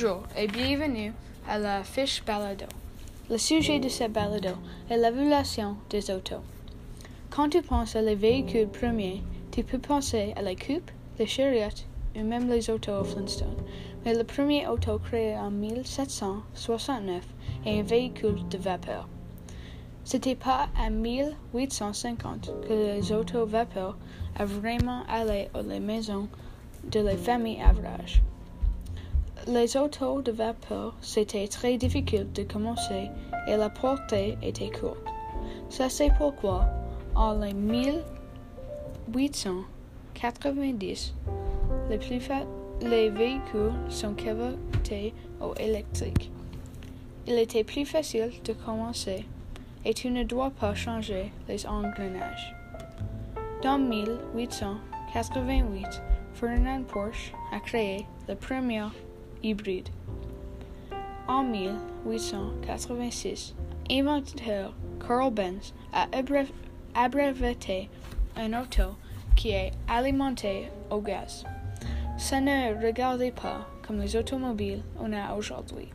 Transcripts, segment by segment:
Bonjour et bienvenue à la fiche balado. Le sujet de cette balado est l'évaluation des autos. Quand tu penses à les véhicules premiers, tu peux penser à les coupes, les chariots ou même les autos Flintstone. Mais le premier auto créé en 1769 est un véhicule de vapeur. C'était pas en 1850 que les autos vapeur a vraiment allé aux maisons de la famille average. Les autos de vapeur, c'était très difficile de commencer et la portée était courte. Ça c'est pourquoi, en 1890, les, plus les véhicules sont convertis au électrique. Il était plus facile de commencer et tu ne dois pas changer les engrenages. Dans 1888, Ferdinand Porsche a créé le premier hybride. En 1886, inventeur Carl Benz a abrévé un auto qui est alimenté au gaz. Ça ne regardait pas comme les automobiles on a aujourd'hui.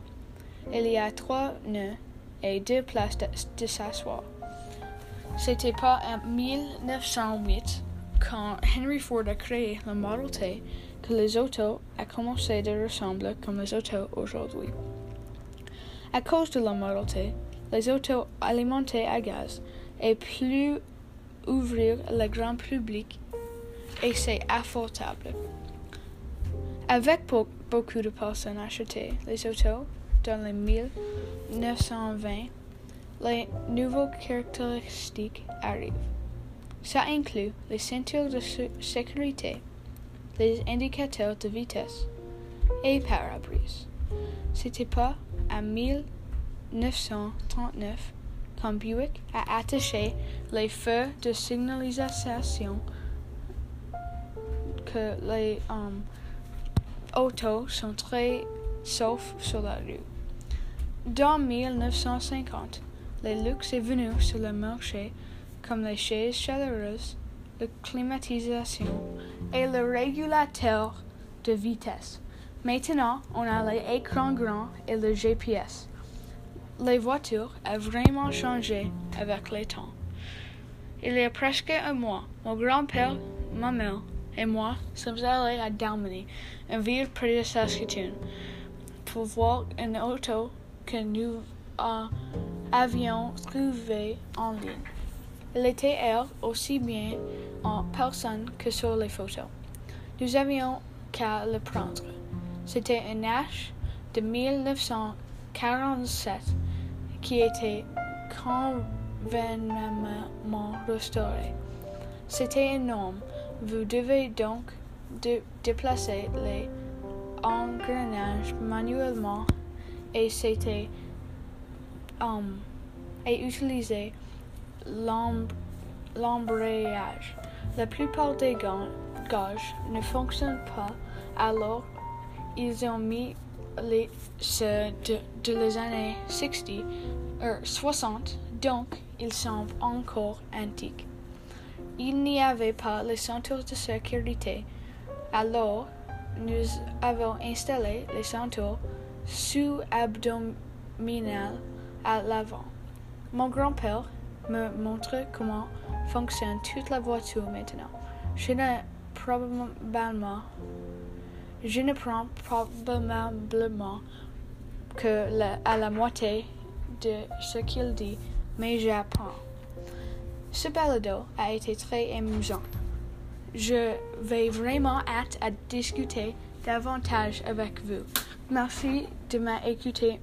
Il y a trois nœuds et deux places de, s'asseoir. C'était pas en 1908, quand Henry Ford a créé le Model que les autos a commencé de ressembler comme les autos aujourd'hui. À cause de la Model les autos alimentées à gaz et plus ouvrir le grand public et c'est affordable. Avec beaucoup de personnes achetées les autos, dans les 1920, les nouvelles caractéristiques arrivent. Ça inclut les ceintures de sécurité, les indicateurs de vitesse et parabrise. C'était pas en 1939 quand Buick a attaché les feux de signalisation que les um, autos sont très sauf sur la rue. Dans 1950, le luxe est venu sur le marché comme les chaises chaleureuses, la climatisation et le régulateur de vitesse. Maintenant, on a les écrans grands et le GPS. Les voitures ont vraiment changé avec le temps. Il y a presque un mois, mon grand-père, ma mère et moi sommes allés à Dalmany, une ville près de Saskatoon, pour voir une auto que nous avions trouvée en ligne. Elle était elle aussi bien en personne que sur les photos. Nous avions qu'à le prendre. C'était un Nash de 1947 qui était convenablement restauré. C'était énorme. Vous devez donc déplacer les engrenages manuellement et um, et utiliser l'embrayage. La plupart des gages ne fonctionnent pas, alors ils ont mis les ceux de, les années 60, 60, donc ils sont encore antiques. Il n'y avait pas les ceintures de sécurité, alors nous avons installé les ceintures sous-abdominales à l'avant. Mon grand-père me montre comment fonctionne toute la voiture maintenant. Je ne probablement je ne prends probablement que la, à la moitié de ce qu'il dit, mais j'apprends. Ce balado a été très amusant. Je vais vraiment hâte à discuter davantage avec vous. Merci de m'écouter.